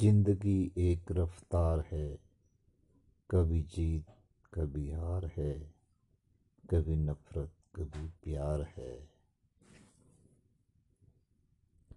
ज़िंदगी एक रफ्तार है कभी जीत कभी हार है कभी नफरत कभी प्यार है।